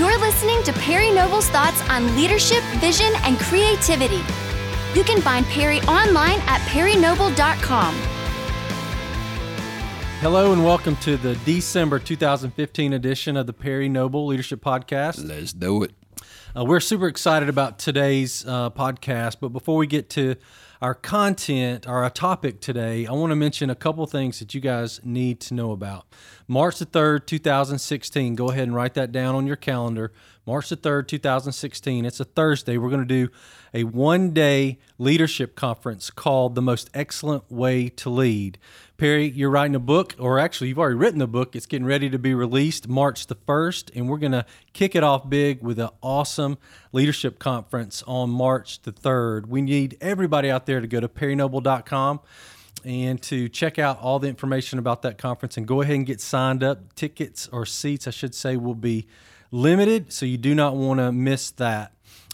You're listening to Perry Noble's thoughts on leadership, vision, and creativity. You can find Perry online at perrynoble.com. Hello and welcome to the December 2015 edition of the Perry Noble Leadership Podcast. Let's do it. Uh, we're super excited about today's uh, podcast, but before we get to our content or our topic today, I want to mention a couple things that you guys need to know about. March the 3rd, 2016, go ahead and write that down on your calendar. March the 3rd, 2016, it's a Thursday. We're going to do a one day leadership conference called The Most Excellent Way to Lead. Perry, you're writing a book, or actually, you've already written the book. It's getting ready to be released March the 1st, and we're going to kick it off big with an awesome leadership conference on March the 3rd. We need everybody out there to go to perrynoble.com and to check out all the information about that conference and go ahead and get signed up. Tickets or seats, I should say, will be limited, so you do not want to miss that.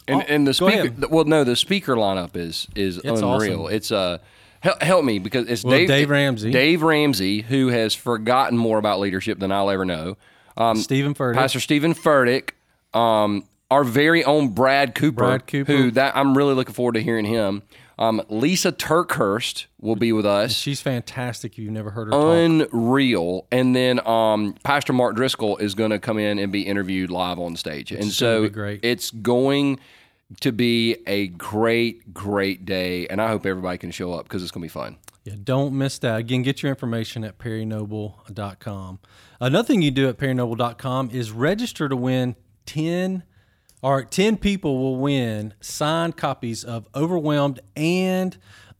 And, Oh, and the speaker, well, no, the speaker lineup is is It's unreal. awesome. It's uh, help, help me because it's Well, Dave, Dave Ramsey. Dave Ramsey, who has forgotten more about leadership than I'll ever know. Um, Steven Furtick. Pastor Steven Furtick, um, our very own Brad Cooper, Brad Cooper. who that I'm really looking forward to hearing him. Um, Lisa TerKeurst will be with us. She's fantastic if you've never heard her talk. unreal. And then um, Pastor Mark Driscoll is going to come in and be interviewed live on stage. and so it's going to be a great, great day. And I hope everybody can show up because it's going to be fun. Yeah, don't miss that. Again, get your information at perrynoble.com. Another thing you do at perrynoble.com is register to win 10 or 10 people will win signed copies of Overwhelmed and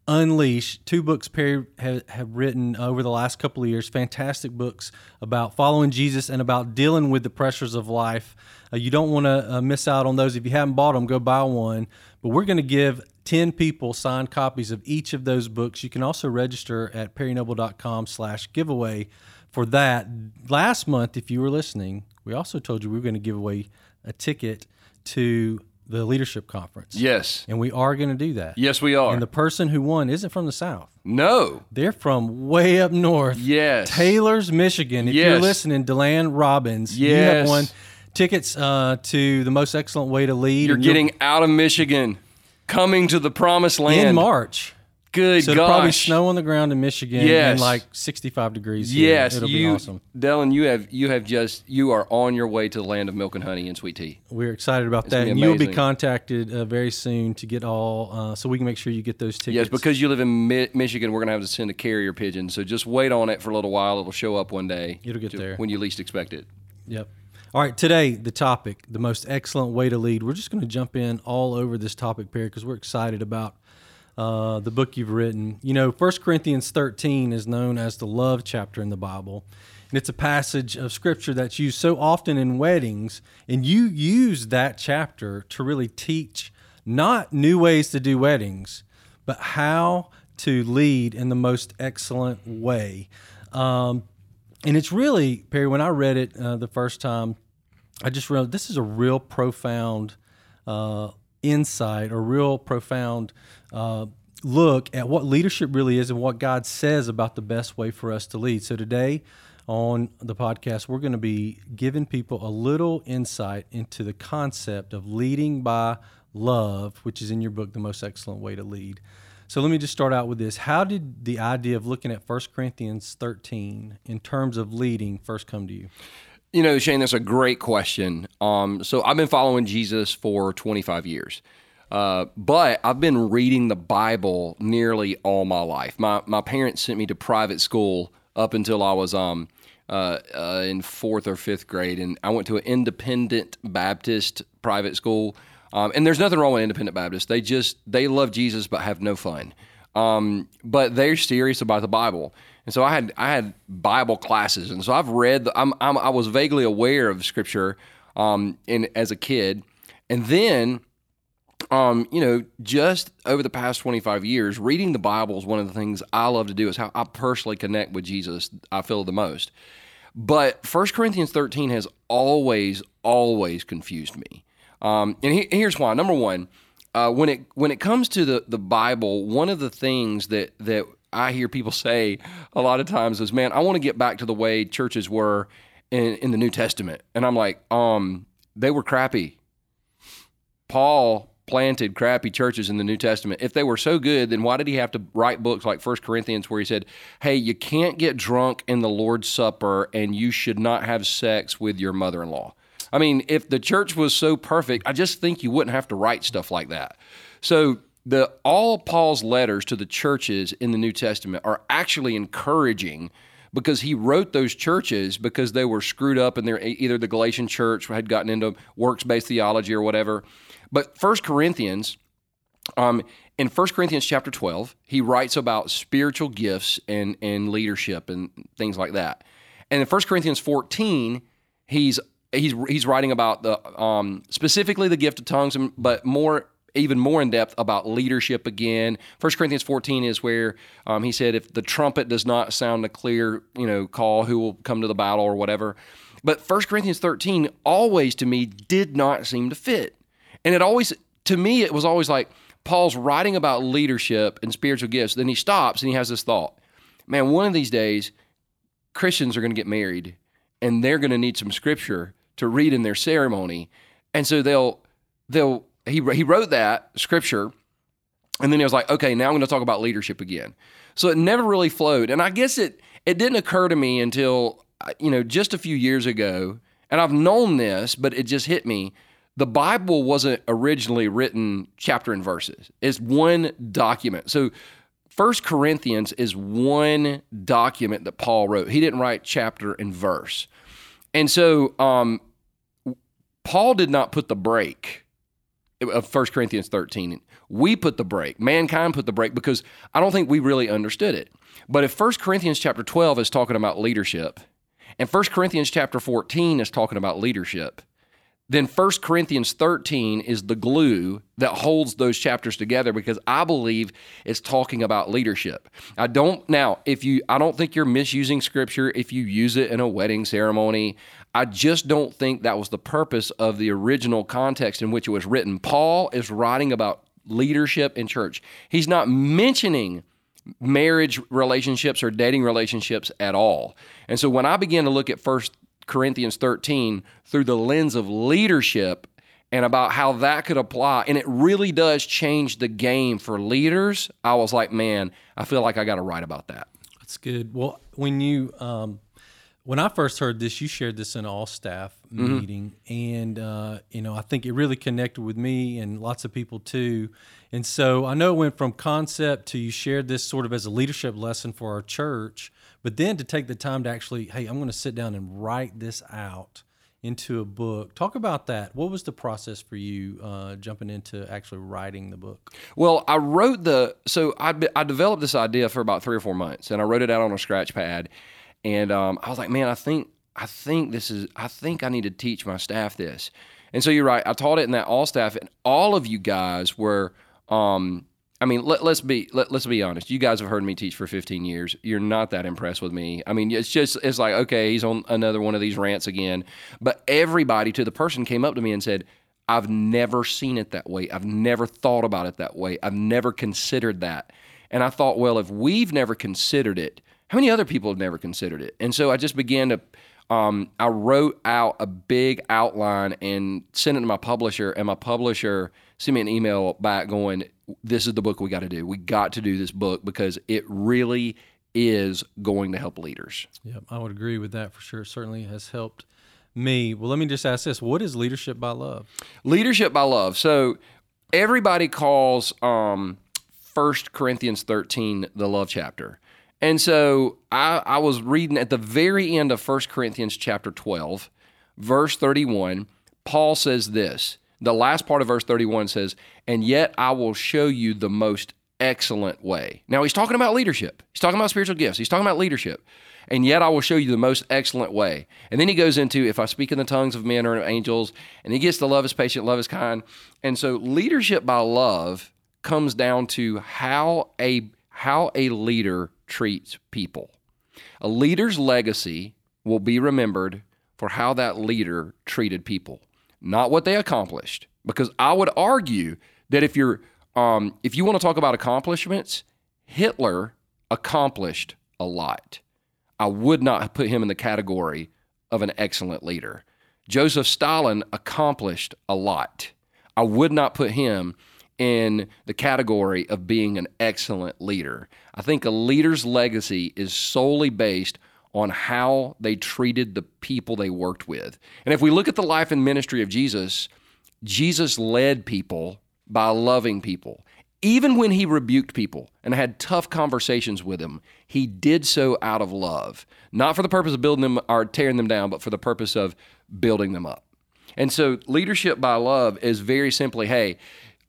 Unleash, two books Perry ha- have written over the last couple of years. Fantastic books about following Jesus and about dealing with the pressures of life. Uh, you don't want to uh, miss out on those. If you haven't bought them, go buy one. But we're going to give 10 people signed copies of each of those books. You can also register at perrynoble.com slash giveaway for that. Last month, if you were listening, we also told you we were going to give away a ticket to the leadership conference. Yes. And we are going to do that. Yes, we are. And the person who won isn't from the South. no. They're from way up north. Yes. Taylor's, Michigan. If you're listening, Deland Robbins, you have Yes. won tickets uh, to the most excellent way to lead. You're getting out of Michigan, coming to the promised land. in March. Good So it'll probably snow on the ground in Michigan Yes. and like 65 degrees. here. Yes, It'll you, be awesome. Dylan, you have you have just you are on your way to the land of milk and honey and sweet tea. We're excited about that. And you'll be contacted uh, very soon to get all, uh, so we can make sure you get those tickets. Yes, because you live in Mi- Michigan, we're going to have to send a carrier pigeon. So just wait on it for a little while. It'll show up one day. It'll get to- there. when you least expect it. Yep. All right, today, the topic, the most excellent way to lead. We're just going to jump in all over this topic, Perry, because we're excited about uh, the book you've written. You know, 1 Corinthians 13 is known as the love chapter in the Bible. And it's a passage of scripture that's used so often in weddings. And you use that chapter to really teach not new ways to do weddings, but how to lead in the most excellent way. Um, and it's really Perry. When I read it uh, the first time, I just realized this is a real profound uh, insight, a real profound uh, look at what leadership really is and what God says about the best way for us to lead. So today on the podcast, we're going to be giving people a little insight into the concept of leading by love, which is in your book, The Most Excellent Way to Lead. So let me just start out with this. How did the idea of looking at 1 Corinthians 13 in terms of leading first come to you? You know, Shane, that's a great question. Um, so I've been following Jesus for 25 years. Uh, but I've been reading the Bible nearly all my life. My my parents sent me to private school up until I was um uh, uh, in fourth or fifth grade, and I went to an independent Baptist private school. Um, and there's nothing wrong with independent Baptists. They just they love Jesus but have no fun. Um, but they're serious about the Bible. And so I had I had Bible classes, and so I've read. The, I'm, I'm I was vaguely aware of Scripture um, in as a kid, and then um, you know, just over the past 25 years, reading the Bible is one of the things I love to do. Is how I personally connect with Jesus. I feel the most. But 1 Corinthians 13 has always, always confused me. Um, and he, here's why. Number one, uh, when it when it comes to the the Bible, one of the things that that I hear people say a lot of times is, "Man, I want to get back to the way churches were in, in the New Testament." And I'm like, um, they were crappy. Paul planted crappy churches in the New Testament. If they were so good, then why did he have to write books like First Corinthians where he said, "Hey, you can't get drunk in the Lord's Supper and you should not have sex with your mother-in-law." I mean, if the church was so perfect, I just think you wouldn't have to write stuff like that. So, the all Paul's letters to the churches in the New Testament are actually encouraging because he wrote those churches because they were screwed up and they're either the Galatian church had gotten into works-based theology or whatever but First Corinthians, um, in First Corinthians chapter 12, he writes about spiritual gifts and, and leadership and things like that. And in First Corinthians 14, he's he's he's writing about the um, specifically the gift of tongues, but more even more in depth about leadership again. First Corinthians 14 is where um, he said, if the trumpet does not sound a clear, you know, call, who will come to the battle or whatever. But First Corinthians 13 always to me did not seem to fit. And it always, to me, it was always like Paul's writing about leadership and spiritual gifts. Then he stops and he has this thought man, one of these days, Christians are going to get married and they're going to need some scripture to read in their ceremony. And so they'll, they'll, he, he wrote that scripture and then he was like, okay, now I'm going to talk about leadership again. So it never really flowed. And I guess it, it didn't occur to me until, you know, just a few years ago. And I've known this, but it just hit me the Bible wasn't originally written chapter and verses. It's one document. So First Corinthians is one document that Paul wrote. He didn't write chapter and verse. And so um, Paul did not put the break of First Corinthians 13. We put the break. Mankind put the break because I don't think we really understood it. But if First Corinthians chapter 12 is talking about leadership, and First Corinthians chapter 14 is talking about leadership, then 1 Corinthians 13 is the glue that holds those chapters together because I believe it's talking about leadership. I don't now, if you I don't think you're misusing scripture if you use it in a wedding ceremony. I just don't think that was the purpose of the original context in which it was written. Paul is writing about leadership in church. He's not mentioning marriage relationships or dating relationships at all. And so when I began to look at first Corinthians 13 through the lens of leadership and about how that could apply. And it really does change the game for leaders. I was like, man, I feel like I got to write about that. That's good. Well, when you, um, when I first heard this, you shared this in all staff mm-hmm. meeting, and uh, you know I think it really connected with me and lots of people too. And so I know it went from concept to you shared this sort of as a leadership lesson for our church, but then to take the time to actually, hey, I'm going to sit down and write this out into a book. Talk about that. What was the process for you uh, jumping into actually writing the book? Well, I wrote the so I I developed this idea for about three or four months, and I wrote it out on a scratch pad, and um, I was like, man, I think I think this is I think I need to teach my staff this, and so you're right. I taught it in that all staff, and all of you guys were. Um, I mean, let, us be let, us be honest. You guys have heard me teach for 15 years. You're not that impressed with me. I mean, it's just it's like okay, he's on another one of these rants again. But everybody to the person came up to me and said, "I've never seen it that way. I've never thought about it that way. I've never considered that." And I thought, well, if we've never considered it, how many other people have never considered it? And so I just began to um, I wrote out a big outline and sent it to my publisher, and my publisher sent me an email back going, "This is the book we got to do. We got to do this book because it really is going to help leaders." Yeah, I would agree with that for sure. It certainly has helped me. Well, let me just ask this: What is leadership by love? Leadership by love. So everybody calls um, First Corinthians thirteen the love chapter. And so I, I was reading at the very end of 1 Corinthians chapter 12, verse 31. Paul says this. The last part of verse 31 says, And yet I will show you the most excellent way. Now he's talking about leadership. He's talking about spiritual gifts. He's talking about leadership. And yet I will show you the most excellent way. And then he goes into if I speak in the tongues of men or of angels, and he gets to love is patient, love is kind. And so leadership by love comes down to how a how a leader treats people. A leader's legacy will be remembered for how that leader treated people, not what they accomplished. Because I would argue that if you're um, if you want to talk about accomplishments, Hitler accomplished a lot. I would not put him in the category of an excellent leader. Joseph Stalin accomplished a lot. I would not put him in the category of being an excellent leader. I think a leader's legacy is solely based on how they treated the people they worked with. And if we look at the life and ministry of Jesus, Jesus led people by loving people. Even when he rebuked people and had tough conversations with them, he did so out of love, not for the purpose of building them or tearing them down, but for the purpose of building them up. And so, leadership by love is very simply hey,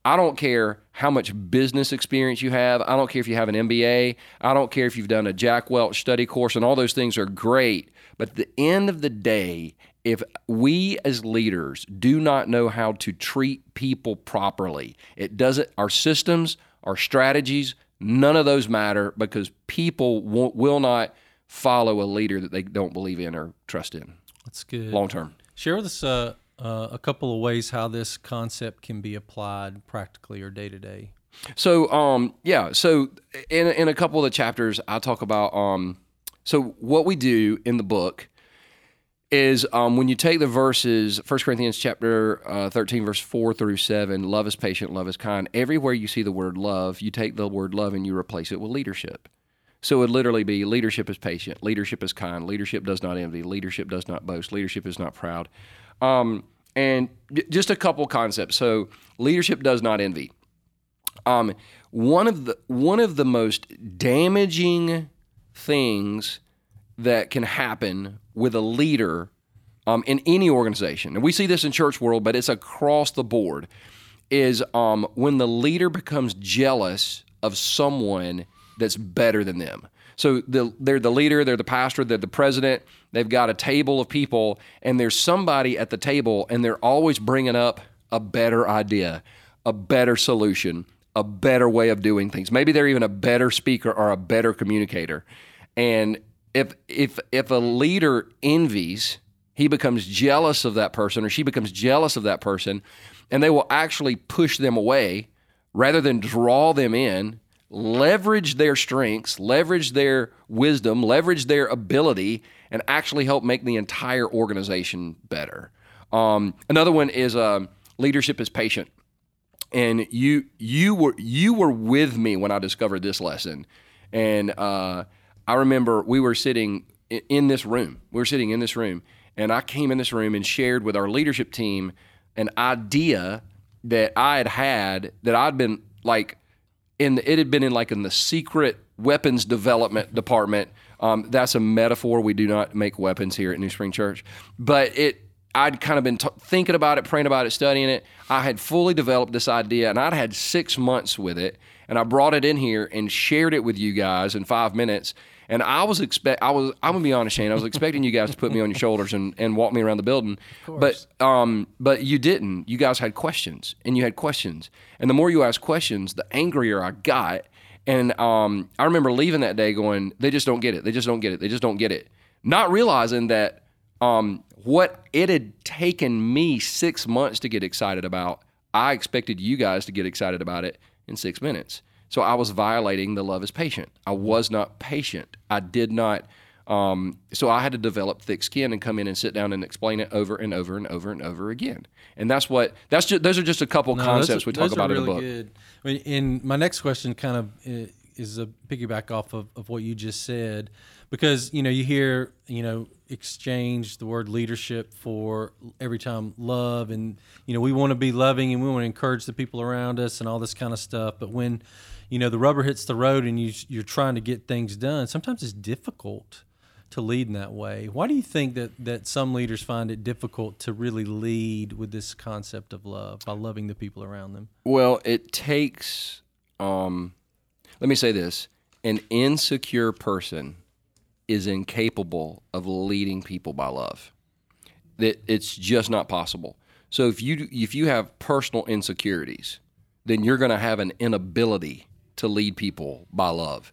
I don't care how much business experience you have. I don't care if you have an MBA. I don't care if you've done a Jack Welch study course, and all those things are great. But at the end of the day, if we as leaders do not know how to treat people properly, it doesn't, our systems, our strategies, none of those matter because people will not follow a leader that they don't believe in or trust in. That's good. Long term. Share with us uh, uh, a couple of ways how this concept can be applied practically or day to day. So, um, yeah. So, in in a couple of the chapters, I talk about um, so what we do in the book is um, when you take the verses 1 corinthians chapter uh, 13 verse 4 through 7 love is patient love is kind everywhere you see the word love you take the word love and you replace it with leadership so it would literally be leadership is patient leadership is kind leadership does not envy leadership does not boast leadership is not proud um, and just a couple concepts. So leadership does not envy. Um, one of the one of the most damaging things that can happen with a leader um, in any organization, and we see this in church world, but it's across the board, is um, when the leader becomes jealous of someone that's better than them. So the, they're the leader, they're the pastor, they're the president. They've got a table of people, and there's somebody at the table, and they're always bringing up a better idea, a better solution, a better way of doing things. Maybe they're even a better speaker or a better communicator. And if if if a leader envies, he becomes jealous of that person, or she becomes jealous of that person, and they will actually push them away rather than draw them in leverage their strengths, leverage their wisdom, leverage their ability, and actually help make the entire organization better. Um, another one is uh, leadership is patient, and you you were you were with me when I discovered this lesson, and uh, I remember we were sitting in this room. We were sitting in this room, and I came in this room and shared with our leadership team an idea that I had had that I'd been like in the, it had been in like in the secret weapons development department. Um, that's a metaphor. We do not make weapons here at New Spring Church, but it. I'd kind of been t- thinking about it, praying about it, studying it. I had fully developed this idea, and I'd had six months with it, and I brought it in here and shared it with you guys in five minutes. And I was expect I was I'm gonna be honest, Shane. I was expecting you guys to put me on your shoulders and, and walk me around the building. But um but you didn't. You guys had questions and you had questions. And the more you asked questions, the angrier I got. And um I remember leaving that day going, they just don't get it. They just don't get it. They just don't get it. Not realizing that um what it had taken me six months to get excited about, I expected you guys to get excited about it in six minutes. So I was violating the love is patient. I was not patient. I did not. Um, so I had to develop thick skin and come in and sit down and explain it over and over and over and over again. And that's what that's just those are just a couple no, concepts we talk about really in the book. Good. I mean, in my next question, kind of uh, is a piggyback off of, of what you just said, because you know you hear you know exchange the word leadership for every time love, and you know we want to be loving and we want to encourage the people around us and all this kind of stuff, but when you know the rubber hits the road and you you're trying to get things done, sometimes it's difficult to lead in that way. Why do you think that that some leaders find it difficult to really lead with this concept of love by loving the people around them? Well, it takes um let me say this, an insecure person is incapable of leading people by love. That it's just not possible. So if you if you have personal insecurities, then you're going to have an inability to lead people by love.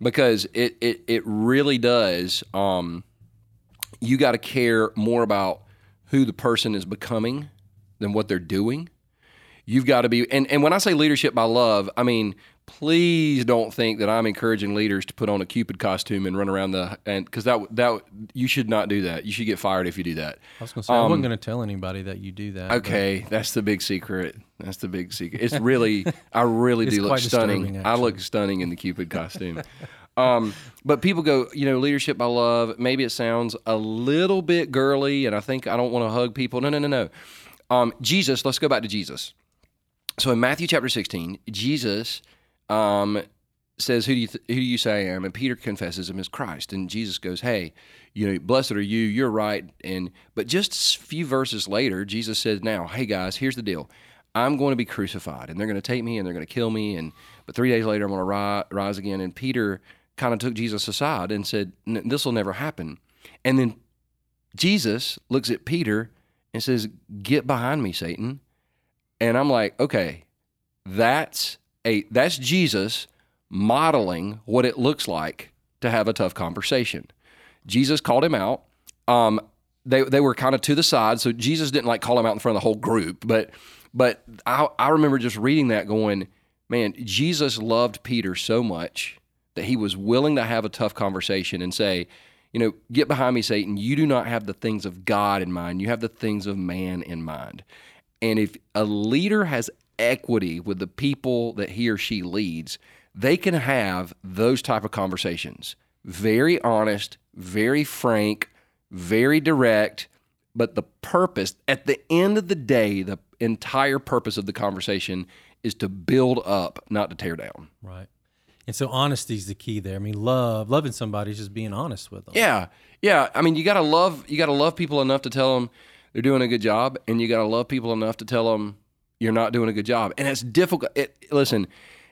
Because it it, it really does um, you got to care more about who the person is becoming than what they're doing. You've got to be and, and when i say leadership by love i mean please don't think that I'm encouraging leaders to put on a Cupid costume and run around the and because that that you should not do that. You should get fired if you do that. I was going to say I wasn't going to tell anybody that you do that. but- Um, Okay, that's the big secret. That's the big secret. It's really, I really do look stunning. I look stunning in the Cupid costume. um, but people go, you know, leadership by love. Maybe it sounds a little bit girly, and I think I don't want to hug people. No, no, no, no. Um, Jesus. Let's go back to Jesus. So in Matthew chapter sixteen, Jesus um, says, "Who do you th- who do you say I am?" And Peter confesses him as Christ, and Jesus goes, "Hey, you know, blessed are you. You're right." And but just a few verses later, Jesus says, "Now, hey guys, here's the deal. I'm going to be crucified, and they're going to take me, and they're going to kill me, and but three days later, I'm going to ri- rise again." And Peter kind of took Jesus aside and said, "This will never happen." And then Jesus looks at Peter and says, "Get behind me, Satan." And I'm like, "Okay, that's a that's Jesus modeling what it looks like to have a tough conversation. Jesus called him out. Um, they they were kind of to the side, so Jesus didn't like call him out in front of the whole group. But but I I remember just reading that, going, man, Jesus loved Peter so much that he was willing to have a tough conversation and say, you know, get behind me, Satan. You do not have the things of God in mind. You have the things of man in mind. And if a leader has equity with the people that he or she leads, they can have those type of conversations. Very honest, very frank, very direct, but the purpose at the end of the day, the entire purpose of the conversation is to build up, not to tear down. Right. And so honesty is the key there. I mean, love, loving somebody is just being honest with them. Yeah, yeah. I mean, you gotta love you gotta love people enough to tell them they're doing a good job, and you gotta love people enough to tell them you're not doing a good job. And it's difficult. It, listen,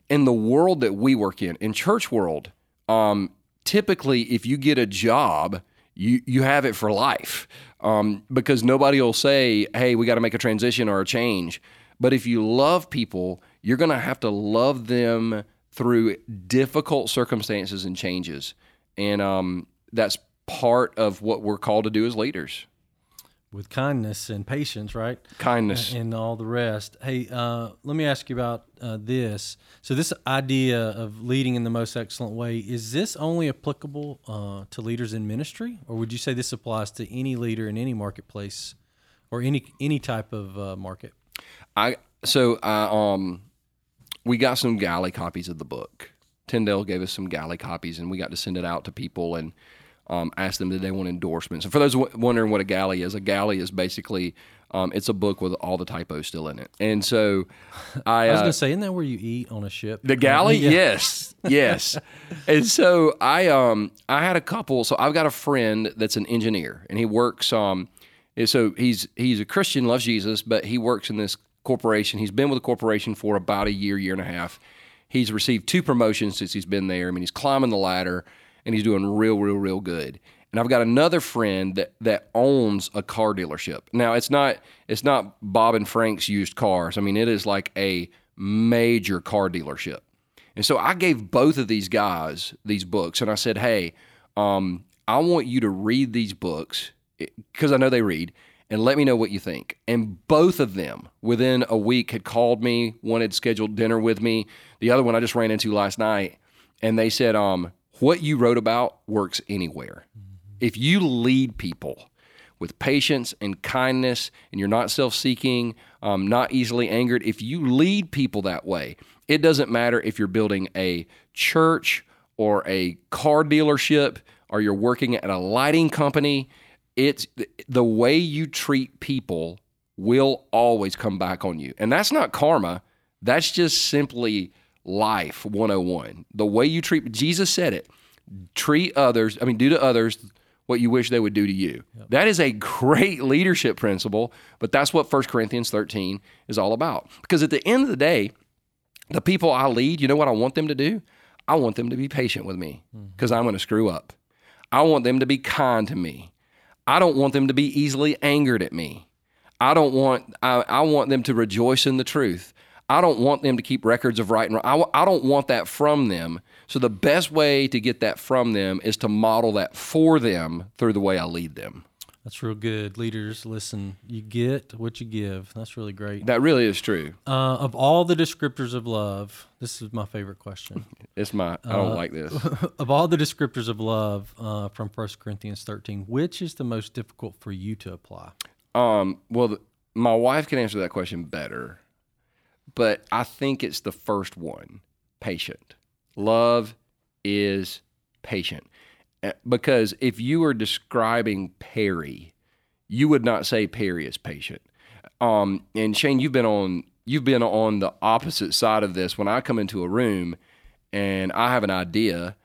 in the world that we work in, in church world, um, typically if you get a job, you you have it for life um, because nobody will say, "Hey, we got to make a transition or a change." But if you love people, you're going to have to love them through difficult circumstances and changes, and um, that's part of what we're called to do as leaders. With kindness and patience, right? Kindness. and all the rest. Hey, uh, let me ask you about uh, this. So, this idea of leading in the most excellent way is this only applicable uh, to leaders in ministry, or would you say this applies to any leader in any marketplace or any any type of uh, market? I so I um we got some galley copies of the book. Tyndale gave us some galley copies, and we got to send it out to people and um, ask them did they want endorsements. And for those w- wondering what a galley is, a galley is basically um, it's a book with all the typos still in it. And so I, I was uh, going to say, isn't that where you eat on a ship? the galley, Yeah. yes, yes. and so I um I had a couple. So I've got a friend that's an engineer, and he works um. So he's he's a Christian, loves Jesus, but he works in this corporation. He's been with the corporation for about a year, year and a half. He's received two promotions since he's been there. I mean, he's climbing the ladder, and he's doing real, real, real good. And I've got another friend that that owns a car dealership. Now it's not it's not Bob and Frank's used cars. I mean, it is like a major car dealership. And so I gave both of these guys these books, and I said, "Hey, um, I want you to read these books because I know they read, and let me know what you think." And both of them, within a week, had called me. Had scheduled dinner with me. The other one I just ran into last night, and they said, um, "What you wrote about works anywhere. If you lead people." with patience and kindness, and you're not self seeking, um, not easily angered, if you lead people that way, it doesn't matter if you're building a church or a car dealership or you're working at a lighting company. It's the way you treat people will always come back on you. And that's not karma, that's just simply life 101. The way you treat, Jesus said it treat others, I mean, do to others what you wish they would do to you. That is a great leadership principle, but that's what 1 Corinthians 13 is all about. Because at the end of the day, the people I lead, you know what I want them to do? I want them to be patient with me mm-hmm. because I'm going to screw up. I want them to be kind to me. I don't want them to be easily angered at me. I don't want I, I want them to rejoice in the truth. I don't want them to keep records of right and wrong. I, w- I don't want that from them. So the best way to get that from them is to model that for them through the way I lead them. That's real good. Leaders, listen, you get what you give. That's really great. That really is true. Uh, of all the descriptors of love, this is my favorite question. It's my. I don't like this. of all the descriptors of love uh, from 1 Corinthians 13, which is the most difficult for you to apply? Um. Well, the, my wife can answer that question better, but I think it's the first one. Patient. Love is patient. Uh, Because if you were describing Perry, you would not say Perry is patient. Um, and Shane, you've been on you've been on the opposite side of this. When I come into a room and I have an idea,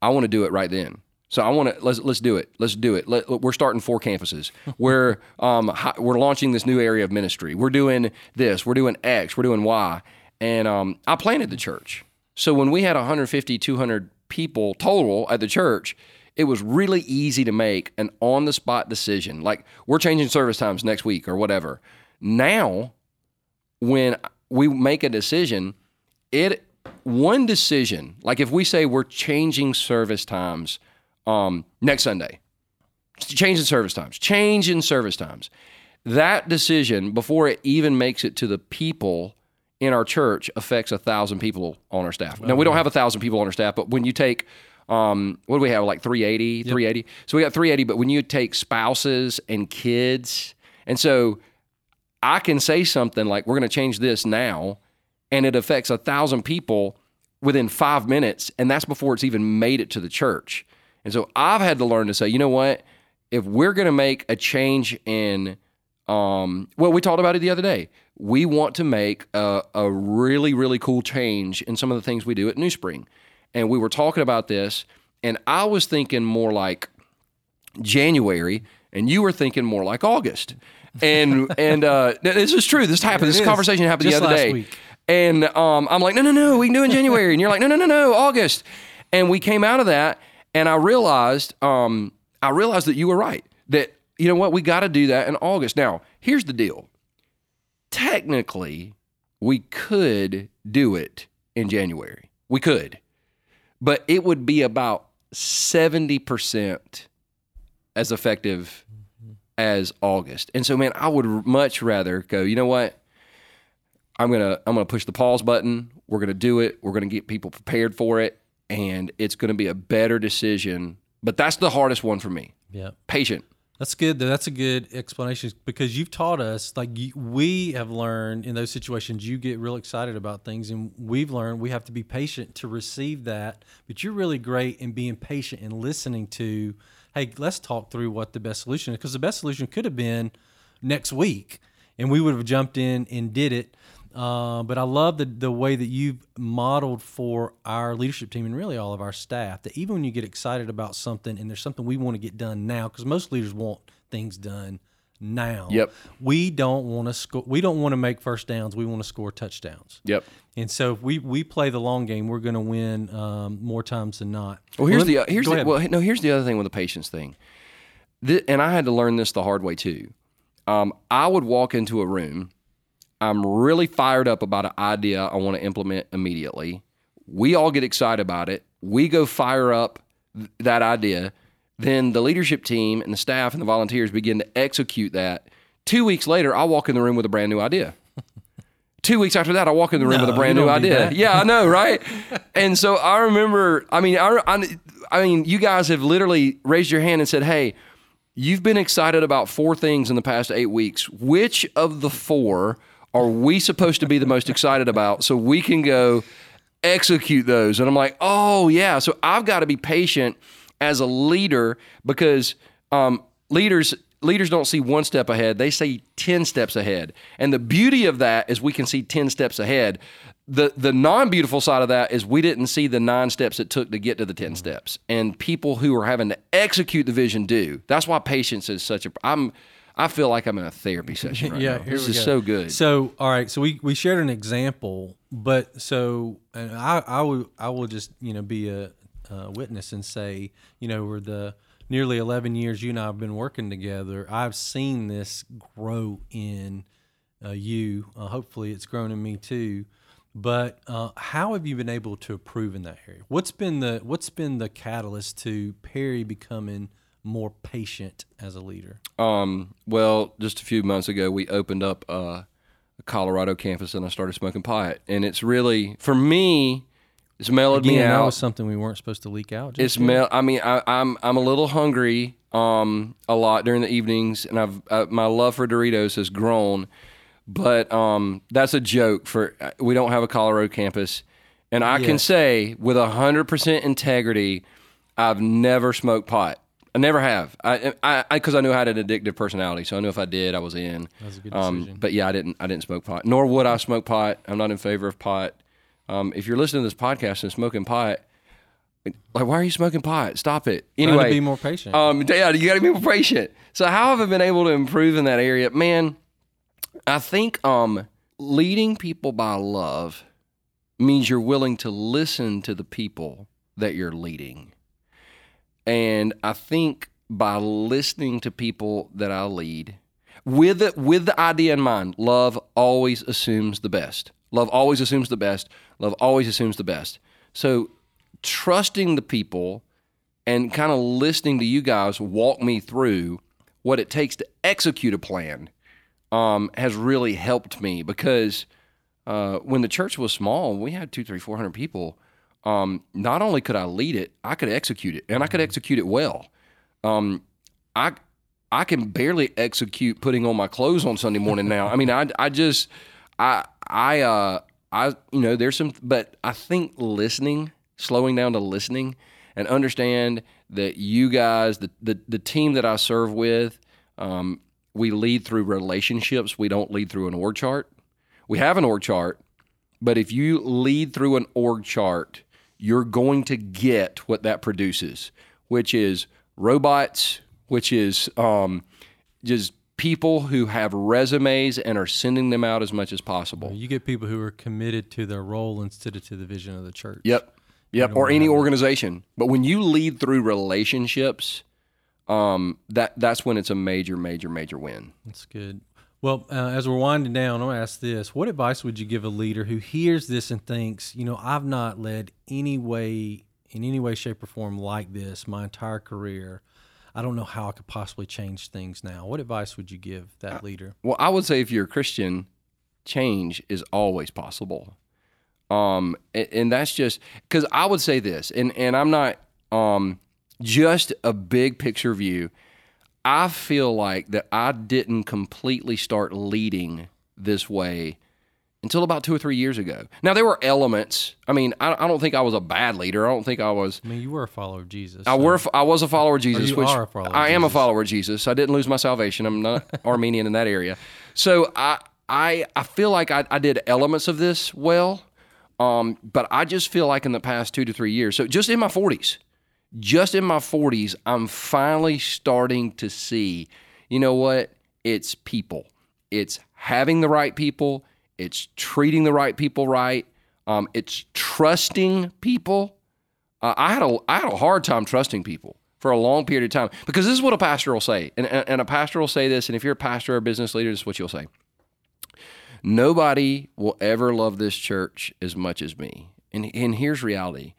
I want to do it right then. So I want to let's let's do it. Let's do it. Let, we're starting four campuses. We're um hi- we're launching this new area of ministry. We're doing this. We're doing X. We're doing Y. And um, I planted the church. So when we had 150, 200 people total at the church, it was really easy to make an on the spot decision. Like we're changing service times next week or whatever. Now, when we make a decision, it one decision, like if we say we're changing service times um, next Sunday, Change in service times, Change in service times, that decision before it even makes it to the people in our church affects a thousand people on our staff. Now we don't have a thousand people on our staff, but when you take um, what do we have like 380 380 so we got 380 but when you take spouses and kids and so I can say something like, we're going to change this now, and it affects a thousand people within five minutes, and that's before it's even made it to the church. And so I've had to learn to say, you know what? If we're going to make a change in, um, well, we talked about it the other day. We want to make a, a really, really cool change in some of the things we do at New Spring. And we were talking about this, and I was thinking more like, January, and you were thinking more like August. And and uh, this is true. This happened. This is. conversation happened Just the other last day. week. And um, I'm like, no, no, no, we can do it in January. And you're like, no, no, no, no, August. And we came out of that, and I realized, um, I realized that you were right. That you know what, we got to do that in August. Now, here's the deal. Technically, we could do it in January. We could, but it would be about seventy percent as effective as August. And so, man, I would much rather go. You know what? I'm gonna I'm gonna push the pause button. We're gonna do it. We're gonna get people prepared for it, and it's gonna be a better decision. But that's the hardest one for me. Yeah. Patient. That's good. That's a good explanation because you've taught us, like we have learned in those situations, you get real excited about things, and we've learned we have to be patient to receive that. But you're really great in being patient and listening to, hey, let's talk through what the best solution is because the best solution could have been next week, and we would have jumped in and did it. Uh, but I love the the way that you've modeled for our leadership team and really all of our staff that even when you get excited about something and there's something we want to get done now, because most leaders want things done now. Yep. We don't want to score. We don't want to make first downs. We want to score touchdowns. Yep. And so if we we play the long game, we're going to win um, more times than not. Well, here's let- the here's the well no here's the other thing with the patience thing, Th- and I had to learn this the hard way too. Um, I would walk into a room. I'm really fired up about an idea I want to implement immediately. We all get excited about it. We go fire up th- that idea. Then the leadership team and the staff and the volunteers begin to execute that. Two weeks later, I walk in the room with a brand new idea. Two weeks after that, I walk in the room No, with a brand new idea. Yeah, I know, right? and so I remember. I mean, I, I, I mean, you guys have literally raised your hand and said, "Hey, you've been excited about four things in the past eight weeks. Which of the four are we supposed to be the most excited about, so we can go execute those?" And I'm like, "Oh yeah." So I've got to be patient as a leader because um, leaders leaders don't see one step ahead. They see 10 steps ahead. And the beauty of that is we can see 10 steps ahead. The the non-beautiful side of that is we didn't see the nine steps it took to get to the 10 steps. And people who are having to execute the vision do. That's why patience is such a i'm i feel like i'm in a therapy session right yeah, now this is go. so good So, all right, so we, we shared an example, but so and I I will I will just you know be a, uh witness and say you know over the nearly eleven years you and I have been working together, I've seen this grow in uh, you. Uh, hopefully, it's grown in me too. But uh, how have you been able to improve in that area? What's been the what's been the catalyst to Perry becoming more patient as a leader? Um, well, just a few months ago, we opened up uh, a Colorado campus, and I started smoking pot. And it's really, for me, it's mellowed me Again, that out. was something we weren't supposed to leak out. It's yet. mel. I mean, I, I'm I'm a little hungry um a lot during the evenings, and I've uh, my love for Doritos has grown, but um that's a joke. For uh, we don't have a Colorado campus, and I can say with hundred percent integrity, I've never smoked pot. I never have. I I because I, knew I had an addictive personality, so I knew if I did, I was in. That was a good Um, decision. but yeah, I didn't. I didn't smoke pot. Nor would I smoke pot. I'm not in favor of pot. Um, if you're listening to this podcast and smoking pot, like why are you smoking pot? Stop it. Trying Anyway, to be more patient. um, yeah, you got to be more patient. So how have I been able to improve in that area, man? I think um, leading people by love means you're willing to listen to the people that you're leading, and I think by listening to people that I lead, with the, with the idea in mind, love always assumes the best. Love always assumes the best. Love always assumes the best. So trusting the people and kind of listening to you guys walk me through what it takes to execute a plan um, has really helped me because uh, when the church was small, we had two, three, four hundred people. Um, not only could I lead it, I could execute it, and I could execute it well. Um, I I can barely execute putting on my clothes on Sunday morning now. I mean, I I just I I uh I you know there's some, but I think listening, slowing down to listening, and understand that you guys, the the, the team that I serve with, um, we lead through relationships. We don't lead through an org chart. We have an org chart, but if you lead through an org chart, you're going to get what that produces, which is robots, which is um, just people who have resumes and are sending them out as much as possible. you get people who are committed to their role instead of to the vision of the church. Yep. Yep. Or any organization. But when you lead through relationships, um, that that's when it's a major, major, major win. That's good. Well, uh, as we're winding down, I'm going to ask this: What advice would you give a leader who hears this and thinks, you know, I've not led any way, in any way, shape, or form like this my entire career. I don't know how I could possibly change things now. What advice would you give that leader? Well, I would say if you're a Christian, change is always possible. Um, and, and that's just because I would say this, and and I'm not um just a big picture view. I feel like that I didn't completely start leading this way until about two or three years ago. Now there were elements. I mean, I, I don't think I was a bad leader. I don't think I was. I mean, you were a follower of Jesus. I so- were I was a follower of Jesus, you which are a follower of I am a follower of Jesus. I didn't lose my salvation. I'm not Arminian in that area. So I I I feel like I, I did elements of this well, um, but I just feel like in the past two to three years, so just in my 40s, just in my 40s, I'm finally starting to see, you know what? It's people. It's having the right people. It's treating the right people right. Um, it's trusting people. Uh, I had a I had a hard time trusting people for a long period of time because this is what a pastor will say, and, and and a pastor will say this, and if you're a pastor or a business leader, this is what you'll say. Nobody will ever love this church as much as me, and and here's reality: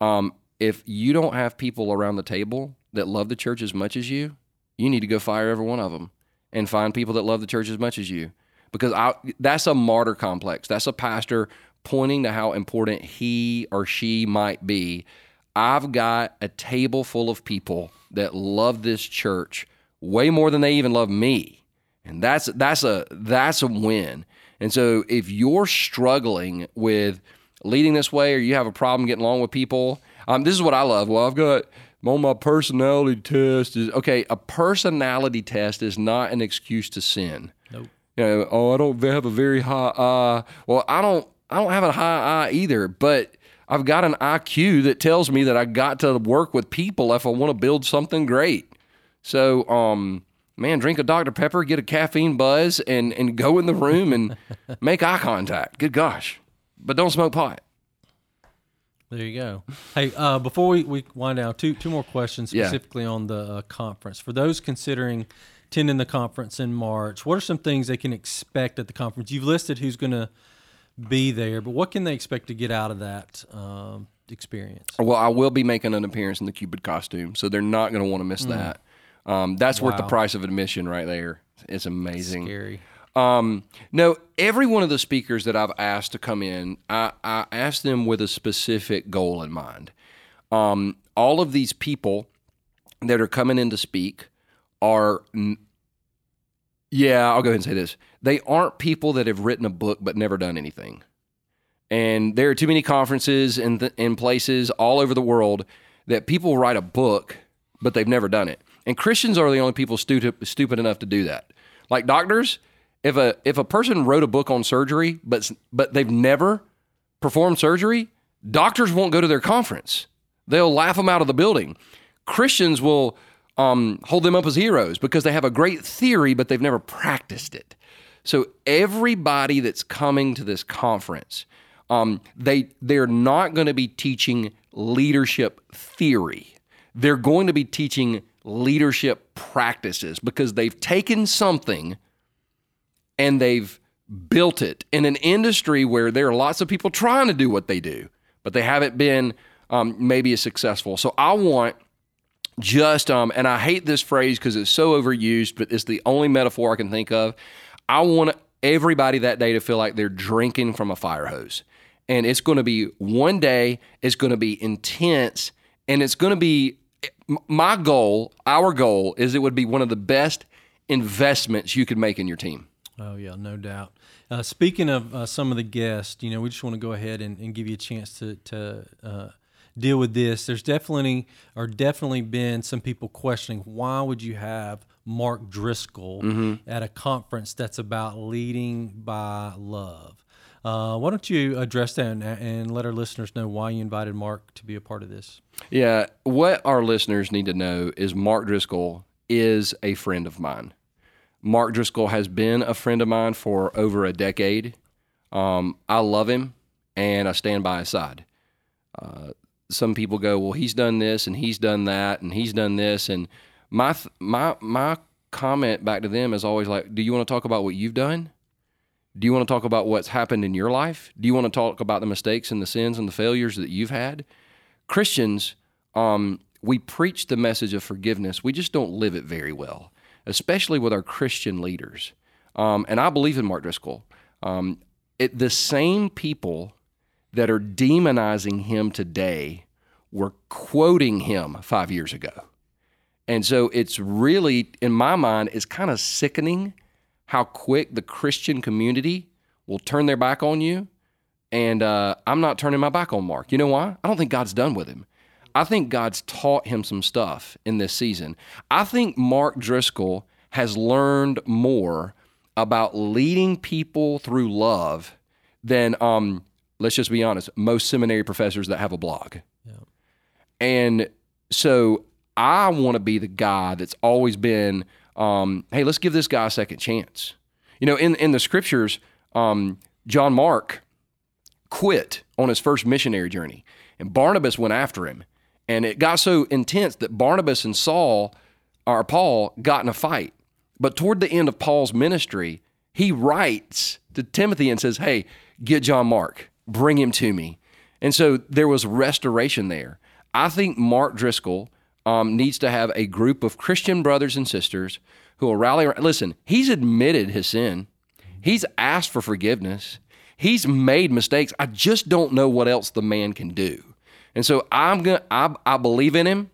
um, if you don't have people around the table that love the church as much as you, you need to go fire every one of them and find people that love the church as much as you, because I that's a martyr complex. That's a pastor pointing to how important he or she might be. I've got a table full of people that love this church way more than they even love me. And that's that's a that's a win. And so if you're struggling with leading this way or you have a problem getting along with people, um, this is what I love. Well, I've got on my personality test is okay, a personality test is not an excuse to sin. Nope. You know, oh, I don't have a very high eye. Well, I don't I don't have a high eye either, but I've got an IQ that tells me that I got to work with people if I want to build something great. So, um, man, drink a Dr. Pepper, get a caffeine buzz, and and go in the room and make eye contact. Good gosh, but don't smoke pot. There you go. Hey, uh, before we, we wind down, two two more questions Yeah. specifically on the uh, conference. For those considering attending the conference in March, what are some things they can expect at the conference? You've listed who's going to be there, but what can they expect to get out of that um, experience? Well, I will be making an appearance in the Cupid costume, so they're not going to want to miss that. Um, that's worth the price of admission right there. It's amazing. Scary. Um, no, every one of the speakers that I've asked to come in, I, I asked them with a specific goal in mind. Um, all of these people that are coming in to speak are, yeah, I'll go ahead and say this. They aren't people that have written a book but never done anything. And there are too many conferences and th- places all over the world that people write a book but they've never done it. And Christians are the only people stupid stupid enough to do that. Like doctors, if a if a person wrote a book on surgery but but they've never performed surgery, doctors won't go to their conference. They'll laugh them out of the building. Christians will um, hold them up as heroes because they have a great theory, but they've never practiced it. So everybody that's coming to this conference, um, they they're not going to be teaching leadership theory. They're going to be teaching leadership practices because they've taken something and they've built it in an industry where there are lots of people trying to do what they do, but they haven't been um, maybe as successful. So I want just um, and I hate this phrase because it's so overused, but it's the only metaphor I can think of. I want everybody that day to feel like they're drinking from a fire hose, and it's going to be one day. It's going to be intense, and it's going to be my goal. Our goal is it would be one of the best investments you could make in your team. Oh yeah, no doubt. Uh, speaking of uh, some of the guests, you know, we just want to go ahead and, and give you a chance to to uh, deal with this. There's definitely or definitely been some people questioning why would you have Mark Driscoll at a conference that's about leading by love. Uh, why don't you address that and, and let our listeners know why you invited Mark to be a part of this? Yeah, what our listeners need to know is Mark Driscoll is a friend of mine. Mark Driscoll has been a friend of mine for over a decade. Um, I love him and I stand by his side. Uh, some people go, well, he's done this and he's done that and he's done this, and my th- my my comment back to them is always like, do you want to talk about what you've done? Do you want to talk about what's happened in your life? Do you want to talk about the mistakes and the sins and the failures that you've had? Christians, um, we preach the message of forgiveness. We just don't live it very well, especially with our Christian leaders. Um, and I believe in Mark Driscoll. Um, it, the same people that are demonizing him today were quoting him five years ago. And so it's really, in my mind, it's kind of sickening how quick the Christian community will turn their back on you. And uh, I'm not turning my back on Mark. You know why? I don't think God's done with him. I think God's taught him some stuff in this season. I think Mark Driscoll has learned more about leading people through love than, um, let's just be honest, most seminary professors that have a blog. And so I want to be the guy that's always been, um, hey, let's give this guy a second chance. You know, in in the scriptures, um, John Mark quit on his first missionary journey, and Barnabas went after him, and it got so intense that Barnabas and Saul or Paul got in a fight. But toward the end of Paul's ministry, he writes to Timothy and says, "Hey, get John Mark, bring him to me." And so there was restoration there. I think Mark Driscoll um, needs to have a group of Christian brothers and sisters who will rally around. Listen, he's admitted his sin, he's asked for forgiveness, he's made mistakes. I just don't know what else the man can do. And so I'm gonna. I, I believe in him.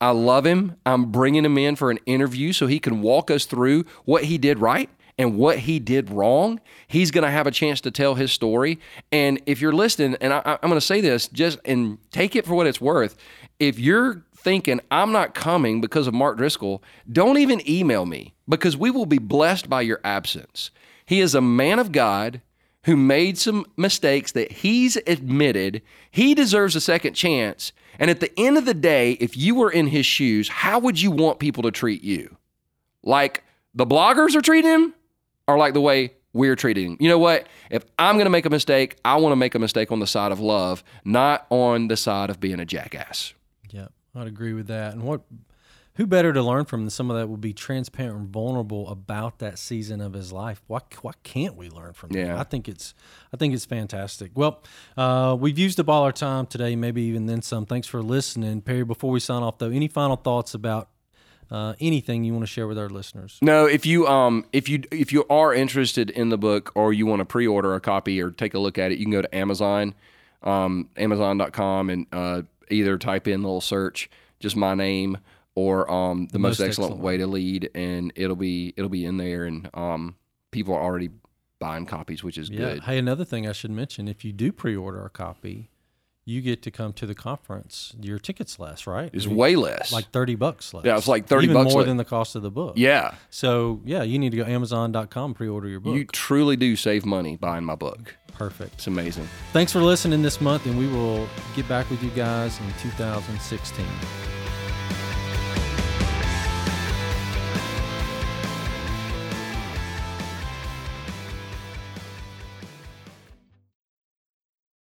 I love him. I'm bringing him in for an interview so he can walk us through what he did right and what he did wrong. He's going to have a chance to tell his story. And if you're listening, and I, I'm going to say this just and take it for what it's worth. If you're thinking I'm not coming because of Mark Driscoll, don't even email me because we will be blessed by your absence. He is a man of God who made some mistakes that he's admitted. He deserves a second chance. And at the end of the day, if you were in his shoes, how would you want people to treat you? Like the bloggers are treating him or like the way we're treating him? You know what? If I'm going to make a mistake, I want to make a mistake on the side of love, not on the side of being a jackass. Yeah, I'd agree with that. And what, who better to learn from than some of that will be transparent and vulnerable about that season of his life? Why, why can't we learn from him? Yeah. I think it's, I think it's fantastic. Well, uh, we've used up all our time today, maybe even then some. Thanks for listening, Perry. Before we sign off, though, any final thoughts about uh, anything you want to share with our listeners? No, if you um if you if you are interested in the book or you want to pre-order a copy or take a look at it, you can go to Amazon, um, Amazon.com, and uh, either type in little search just my name or um the, most, Most excellent, Excellent way to lead, and it'll be it'll be in there, and um people are already buying copies, which is Yeah. good. Hey, another thing I should mention: if you do pre-order a copy, you get to come to the conference. Your ticket's less, right? It's way less. like thirty bucks less. Yeah, it's like 30 Even bucks more less. than the cost of the book. yeah, So yeah, you need to go Amazon.com pre-order your book. you truly do save money buying my book. Perfect. It's amazing. Thanks for listening this month, and we will get back with you guys in 2016.